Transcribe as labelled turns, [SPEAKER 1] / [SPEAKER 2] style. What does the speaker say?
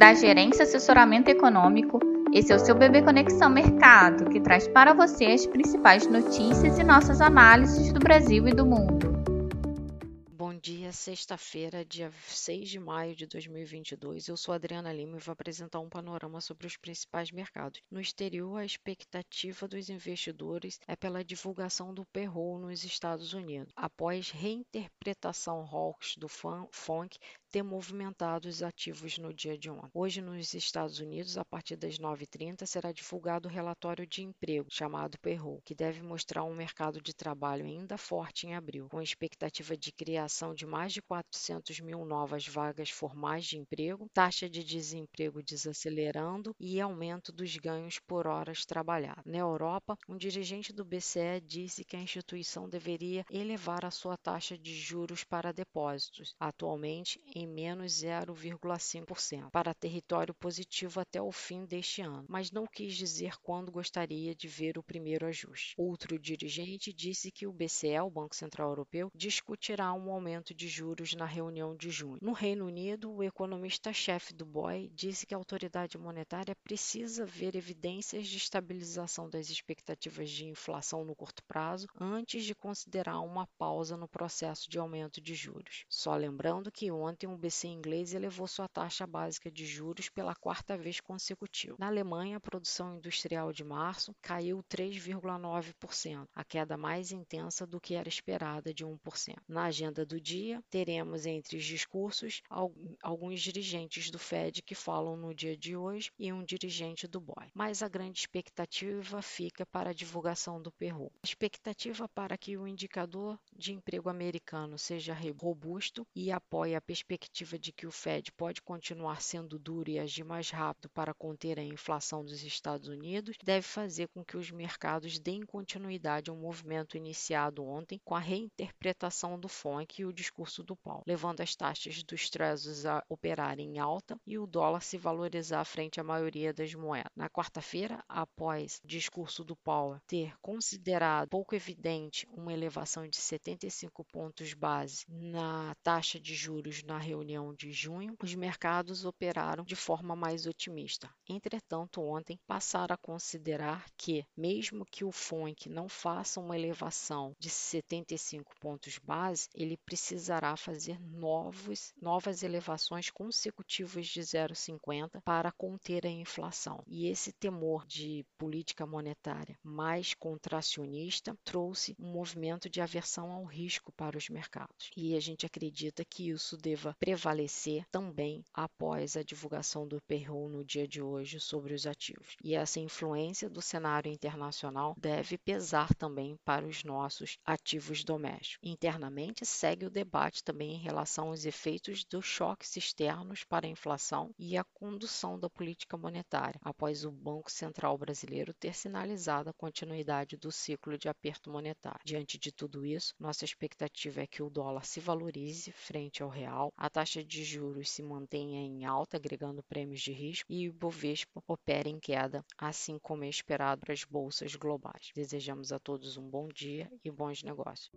[SPEAKER 1] da Gerência Assessoramento Econômico. Esse é o seu Bebê Conexão Mercado, que traz para você as principais notícias e nossas análises do Brasil e do mundo
[SPEAKER 2] dia, sexta-feira, dia 6 de maio de 2022. Eu sou Adriana Lima e vou apresentar um panorama sobre os principais mercados. No exterior, a expectativa dos investidores é pela divulgação do payroll nos Estados Unidos, após reinterpretação hawks do FONC ter movimentado os ativos no dia de ontem. Hoje, nos Estados Unidos, a partir das 9h30, será divulgado o relatório de emprego, chamado payroll, que deve mostrar um mercado de trabalho ainda forte em abril, com expectativa de criação de mais de 400 mil novas vagas formais de emprego, taxa de desemprego desacelerando e aumento dos ganhos por horas trabalhadas. Na Europa, um dirigente do BCE disse que a instituição deveria elevar a sua taxa de juros para depósitos, atualmente menos 0,5%, para território positivo até o fim deste ano, mas não quis dizer quando gostaria de ver o primeiro ajuste. Outro dirigente disse que o BCE, o Banco Central Europeu, discutirá um aumento de juros na reunião de junho. No Reino Unido, o economista-chefe do BOE disse que a autoridade monetária precisa ver evidências de estabilização das expectativas de inflação no curto prazo antes de considerar uma pausa no processo de aumento de juros. Só lembrando que ontem o BC inglês elevou sua taxa básica de juros pela quarta vez consecutiva. Na Alemanha, a produção industrial de março caiu 3,9%, a queda mais intensa do que era esperada de 1%. Na agenda do dia, teremos entre os discursos alguns dirigentes do Fed que falam no dia de hoje e um dirigente do BOE. Mas a grande expectativa fica para a divulgação do Peru. A expectativa para que o indicador de emprego americano seja robusto e apoie a perspectiva perspectiva de que o Fed pode continuar sendo duro e agir mais rápido para conter a inflação dos Estados Unidos, deve fazer com que os mercados deem continuidade ao movimento iniciado ontem com a reinterpretação do FONC e o discurso do Paulo, levando as taxas dos Treasuries a operarem em alta e o dólar se valorizar frente à maioria das moedas. Na quarta-feira, após o discurso do Paulo ter considerado pouco evidente uma elevação de 75 pontos base na taxa de juros na reunião de junho, os mercados operaram de forma mais otimista. Entretanto, ontem passaram a considerar que, mesmo que o FONC não faça uma elevação de 75 pontos base, ele precisará fazer novos, novas elevações consecutivas de 0,50 para conter a inflação. E esse temor de política monetária mais contracionista trouxe um movimento de aversão ao risco para os mercados. E a gente acredita que isso deva prevalecer também após a divulgação do payroll no dia de hoje sobre os ativos. E essa influência do cenário internacional deve pesar também para os nossos ativos domésticos. Internamente, segue o debate também em relação aos efeitos dos choques externos para a inflação e a condução da política monetária, após o Banco Central brasileiro ter sinalizado a continuidade do ciclo de aperto monetário. Diante de tudo isso, nossa expectativa é que o dólar se valorize frente ao real, a taxa de juros se mantenha em alta, agregando prêmios de risco, e o Ibovespa opera em queda, assim como é esperado para as bolsas globais. Desejamos a todos um bom dia e bons negócios.